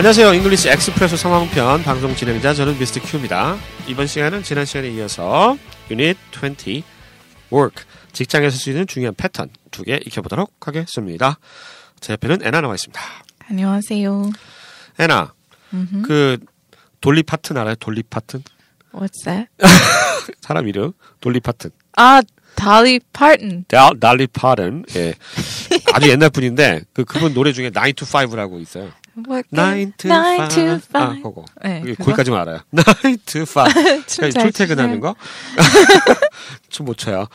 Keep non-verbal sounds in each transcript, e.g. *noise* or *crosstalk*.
안녕하세요. English Expresso 상황편 방송 진행자 저는 Mr. Q입니다. 이번 시간은 지난 시간에 이어서 유닛 20 work 직장에서 쓰이는 중요한 패턴 두 개 익혀보도록 하겠습니다. 제 옆에는 애나 나와 있습니다. 안녕하세요. 애나 그 Dolly Parton 알아요? Dolly Parton What's that? *laughs* 사람 이름 Dolly Parton 아, Dolly Parton. 달, Dolly Parton 예 아주 옛날 분인데 그 그분 노래 중에 9 to 5라고 있어요. What 9 to 5. Nine to 아, five. 그거. 네? 거기까지만 알아요. *laughs* 9 to 5. 춤잘 *laughs* 출퇴근하는. 거? *laughs* 춤 못 춰요.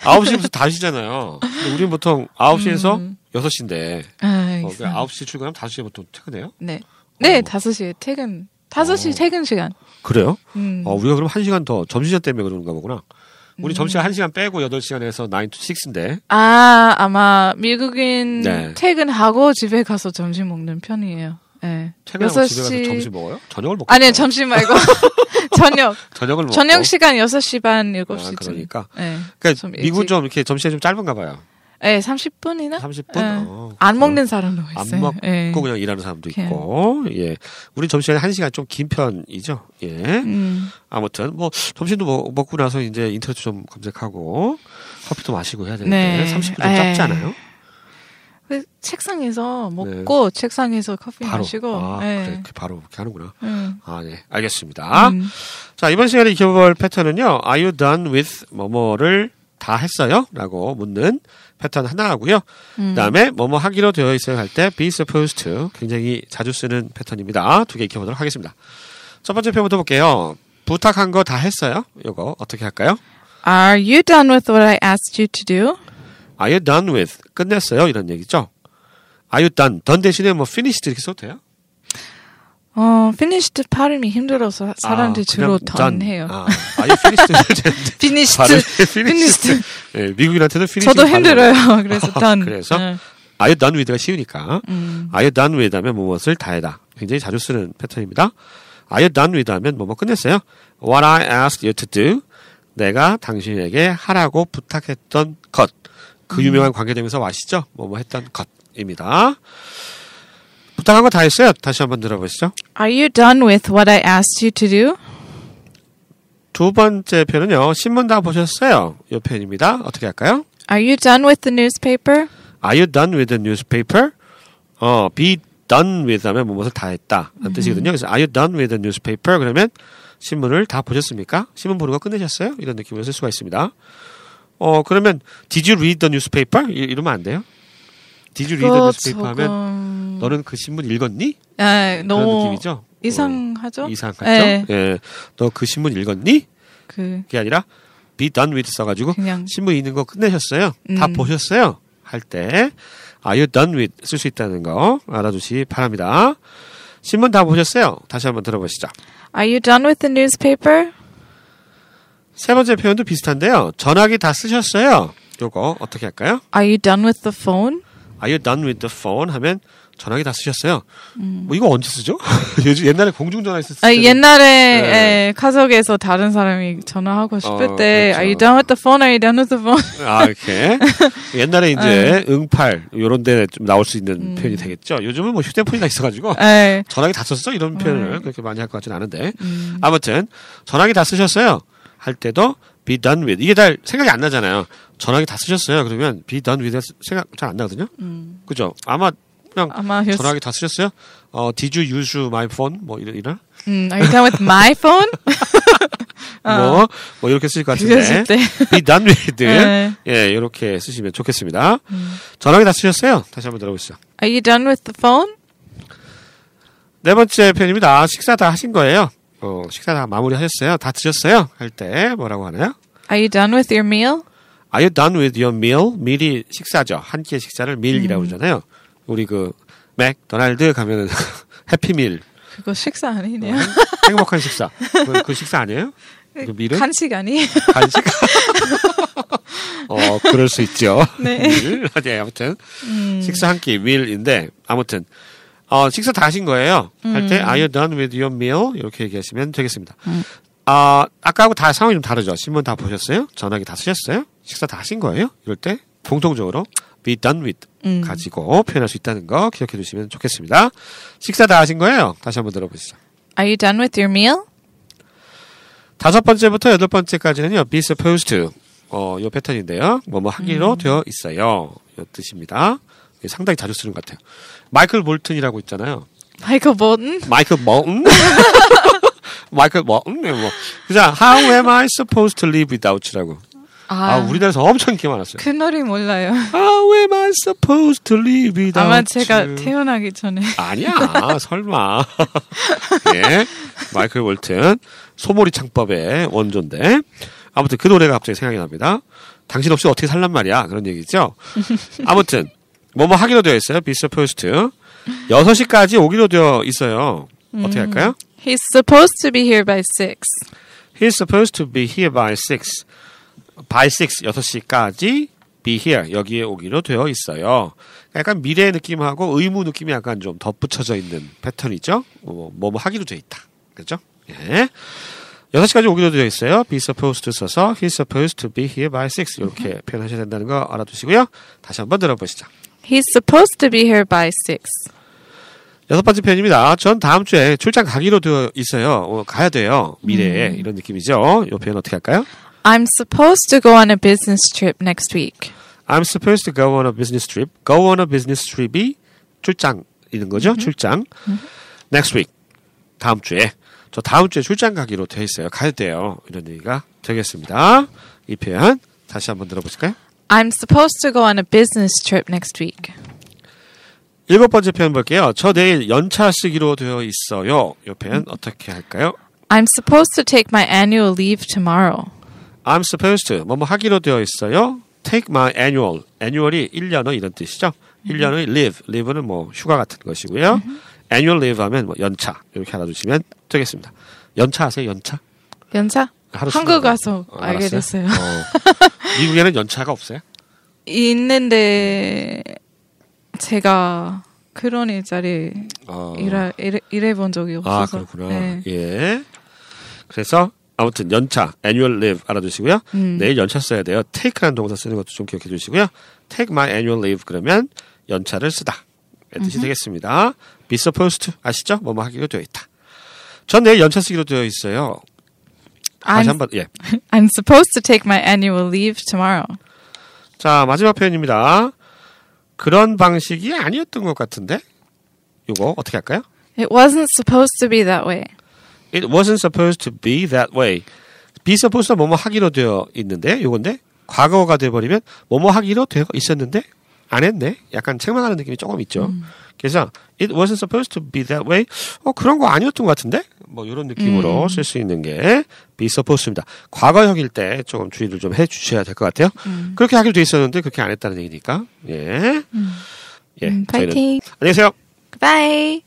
9시부터 5시잖아요. 우리는 보통 9시에서 음. 6시인데, 아, 어, 이상. 9시 출근하면 5시에 보통 퇴근해요? 네. 네, 어. 다섯 시에 퇴근. 다섯 시 어. 퇴근 시간. 그래요? 음. 어, 우리가 그럼 1시간 더, 점심시간 때문에 그런가 보구나. 우리 음. 점심시간 1시간 빼고 8시간에서 9 to 6인데, 아, 아마 미국인 네. 퇴근하고 집에 가서 점심 먹는 편이에요. 네. 퇴근하고 여섯 집에 가서 시- 점심 먹어요? 저녁을 먹고. 아니요, 점심 말고. *laughs* 저녁. *laughs* 저녁을 먹고. 저녁 시간 6시 반, 7시쯤. 아, 그러니까. 네. 그러니까 일찍. 좀 이렇게 점심시간이 좀 짧은가 봐요. 네, 30분이나? 30분? 네. 어, 안 그래요? 먹는 사람도 안 있어요. 먹고 네. 그냥 일하는 사람도. 있고, 예. 우린 점심시간에 한 시간 좀 긴 편이죠. 예. 음. 아무튼, 뭐, 점심도 먹, 먹고 나서 이제 인터넷 좀 검색하고, 커피도 마시고 해야 되는데, 네. 30분 좀. 짧지 않아요? 그 책상에서 먹고 책상에서 커피 네. 바로. 마시고. 아, 네. 그래. 그 바로 그렇게 하는구나. 음. 아, 네. 알겠습니다. 음. 자, 이번 시간에 익혀볼 패턴은요, Are you done with 뭐뭐를 다 했어요? 라고 묻는 패턴 하나하고요. 음. 그 다음에 뭐뭐 하기로 되어 있어요 할때 be supposed to 굉장히 자주 쓰는 패턴입니다. 두 개 익혀보도록 하겠습니다. 첫 번째 표부터 볼게요. 부탁한 거 다 했어요? 이거 어떻게 할까요? Are you done with what I asked you to do? Are you done with? 끝냈어요? 이런 얘기죠. Are you done? done 대신에 뭐 finished 이렇게 써도 돼요? 어, finished 발음이 힘들어서 사람들이 아, 주로 그냥 done 해요. 아, *laughs* finished. 발음이 finished. finished. 예, 미국인한테는 finished. 저도 힘들어요. 그래서 done. 그래서? 네. Are you done with가 쉬우니까. 음. Are you done with 하면 무엇을 다 해다. 굉장히 자주 쓰는 패턴입니다. Are you done with 하면 뭐뭐 끝냈어요. What I asked you to do. 내가 당신에게 하라고 부탁했던 것. 그 음. 유명한 관계대명사 아시죠? 뭐뭐 했던 것입니다. 부탁한 거 다 했어요. 다시 한번 들어보시죠. Are you done with what I asked you to do? 두 번째 표현은요. 신문 다 보셨어요? 이 표현입니다. 어떻게 할까요? Are you done with the newspaper? Are you done with the newspaper? 어, be done with 하면 무엇을 다 했다. 라는 뜻이거든요. 그래서 are you done with the newspaper? 그러면 신문을 다 보셨습니까? 신문 보는 거 끝내셨어요? 이런 느낌으로 쓸 수가 있습니다. 어, 그러면 did you read the newspaper? 이- 이러면 안 돼요? did you read the newspaper 하면 조금 너는 그 신문 읽었니? 아, 너무 느낌이죠. 이상하죠? 어, 이상하죠? 네. 예. 너 그 신문 읽었니? 그 그게 아니라 be done with 써가지고 그냥 신문 읽는 거 끝내셨어요? 다 음. 보셨어요? 할 때 Are you done with 쓸 수 있다는 거 알아두시 바랍니다. 신문 다 보셨어요? 다시 한번 들어보시죠. Are you done with the newspaper? 세 번째 표현도 비슷한데요. 전화기 다 쓰셨어요? 요거 어떻게 할까요? Are you done with the phone? Are you done with the phone? 하면 전화기 다 쓰셨어요. 뭐 이거 언제 쓰죠? *laughs* 요즘 옛날에 공중전화 있었을 아, 때 옛날에 네. 에, 카톡에서 다른 사람이 전화하고 싶을 어, 때 그렇죠. Are you done with the phone? Are you done with the phone? *laughs* 아, 이렇게. 옛날에 이제 응팔, 요런 데 좀 나올 수 있는 음. 표현이 되겠죠. 요즘은 뭐 휴대폰이 다 있어가지고, 에, 전화기 다 썼어? 이런 표현을 음. 그렇게 많이 할 것 같지는 않은데. 음. 아무튼, 전화기 다 쓰셨어요? 할 때도 be done with. 이게 잘 생각이 안 나잖아요. 전화기 다 쓰셨어요? 그러면 be done with 생각 잘 안 나거든요? 음. 그죠? 아마 그냥 아마 였- 전화기 다 쓰셨어요? 어, did you use my phone? 뭐 이런, 이런? 음, Are you done with my phone? *laughs* 어. 뭐, 뭐 이렇게 쓰실 것 같은데. 때. be done with. *laughs* 네. 예, 이렇게 쓰시면 좋겠습니다. 음. 전화기 다 쓰셨어요? 다시 한번 들어보시죠. Are you done with the phone? 네 번째 편입니다. 식사 다 하신 거예요. 어, 식사 다 마무리 하셨어요? 다 드셨어요? 할 때 뭐라고 하나요? Are you done with your meal? Are you done with your meal? meal이 식사죠. 한 끼의 식사를 meal이라고 음. 그러잖아요. 우리 그 맥도날드 가면은 *laughs* 해피밀 그거 식사 아니네요. 행복한 식사. 그, 그 식사 아니에요? 그 밀은 간식 아니? 간식? *laughs* 어, 그럴 수 있죠. 네. 밀. *laughs* 네, 아무튼 음. 식사 한 끼 밀인데 아무튼 어, 식사 다 하신 거예요. 할때 음. Are you done with your meal? 이렇게 얘기하시면 되겠습니다. 음. 아, 아까하고 다 상황이 좀 다르죠. 신문 다 보셨어요? 전화기 다 쓰셨어요? 식사 다 하신 거예요? 이럴 때 공통적으로 be done with 음. 가지고 표현할 수 있다는 거 기억해 두시면 좋겠습니다. 식사 다 하신 거예요? 다시 한번 들어보시죠. Are you done with your meal? 다섯 번째부터 여덟 번째까지는요, be supposed to. 어, 요 패턴인데요. 뭐뭐 하기로 되어 있어요. 요 뜻입니다. 상당히 자주 쓰는 것 같아요. 마이클 볼튼이라고 있잖아요. 마이클 보튼? 마이클 볼튼? 마이클 볼튼? *laughs* 네, 뭐. 그냥, how am I supposed to live without you라고. 아, 우리나라에서 엄청 인기 많았어요. 그 노래 몰라요. *laughs* How am I supposed to live without 아마 제가 you? 태어나기 전에. 아니야, 설마. *laughs* 예, 마이클 볼튼 소몰이 창법의 원조인데 아무튼 그 노래가 갑자기 생각이 납니다. 당신 없이 어떻게 살란 말이야 그런 얘기죠. *laughs* 아무튼 뭐뭐 하기로 되어 있어요. be supposed to 6시까지 오기로 되어 있어요. 어떻게 할까요? He's supposed to be here by 6. He's supposed to be here by 6. By 6, 6시까지 be here, 여기에 오기로 되어 있어요. 약간 미래 느낌하고 의무 느낌이 약간 좀 덧붙여져 있는 패턴이죠. 뭐, 뭐, 뭐 하기로 되어 있다. 그죠? 예. 6시까지 오기로 되어 있어요. be supposed to 써서 he's supposed to be here by 6. 이렇게 표현하셔야 된다는 거 알아두시고요. 다시 한번 들어보시죠. He's supposed to be here by 6. 여섯 번째 표현입니다. 전 다음 주에 출장 가기로 되어 있어요. 어, 가야 돼요. 미래에. 이런 느낌이죠. 이 표현 어떻게 할까요? I'm supposed to go on a business trip next week. I'm supposed to go on a business trip. Go on a business trip이 출장이는 거죠. 출장. Next week. 다음 주에. 저 다음 주에 출장 가기로 돼 있어요. 가야 돼요. 이런 얘기가 되겠습니다. 이 표현 다시 한번 들어보실까요? I'm supposed to go on a business trip next week. 일곱 번째 표현 볼게요. 저 내일 연차 쓰기로 되어 있어요. 이 표현 어떻게 할까요? I'm supposed to take my annual leave tomorrow. I'm supposed to 뭐뭐 하기로 되어 있어요. Take my annual. annual이 1년어 이런 뜻이죠. 1년의 leave. leave는 뭐 휴가 같은 것이고요. annual leave 하면 뭐 연차 이렇게 알아두시면 되겠습니다. 연차 아세요? 연차? 연차? 한국. 가서 어, 알게 알았어요? 됐어요. 어. 미국에는 연차가 없어요? 있는데 제가 그런 일자리 어. 일해, 일해, 일해 본 적이 없어서. 아 그렇구나. 네. 예. 그래서 아무튼 연차 annual leave 알아두시고요. 음. 내일 연차 써야 돼요. take라는 동사 쓰는 것도 좀 기억해 주시고요. take my annual leave 그러면 연차를 쓰다. 의 뜻이 되겠습니다. be supposed to 아시죠? 뭐뭐 하기로 되어 있다. 전 내일 연차 쓰기로 되어 있어요. 다시 I'm, 한번 예. *laughs* I'm supposed to take my annual leave tomorrow. 자 마지막 표현입니다. 그런 방식이 아니었던 것 같은데. 이거 어떻게 할까요? It wasn't supposed to be that way. It wasn't supposed to be that way. be supposed 뭐뭐 하기로 되어 있는데 요건데 과거가 돼버리면 뭐뭐 하기로 되어 있었는데 안 했네. 약간 책망하는 느낌이 조금 있죠. 그래서 it wasn't supposed to be that way. 어 그런 거 아니었던 것 같은데 뭐 이런 느낌으로 쓸수 있는 게 be supposed입니다. 과거형일 때 조금 주의를 좀 해주셔야 될 것 같아요. 그렇게 하기로 돼 있었는데 그렇게 안 했다는 얘기니까 예. 예. 음, 파이팅. 안녕히 계세요. Bye.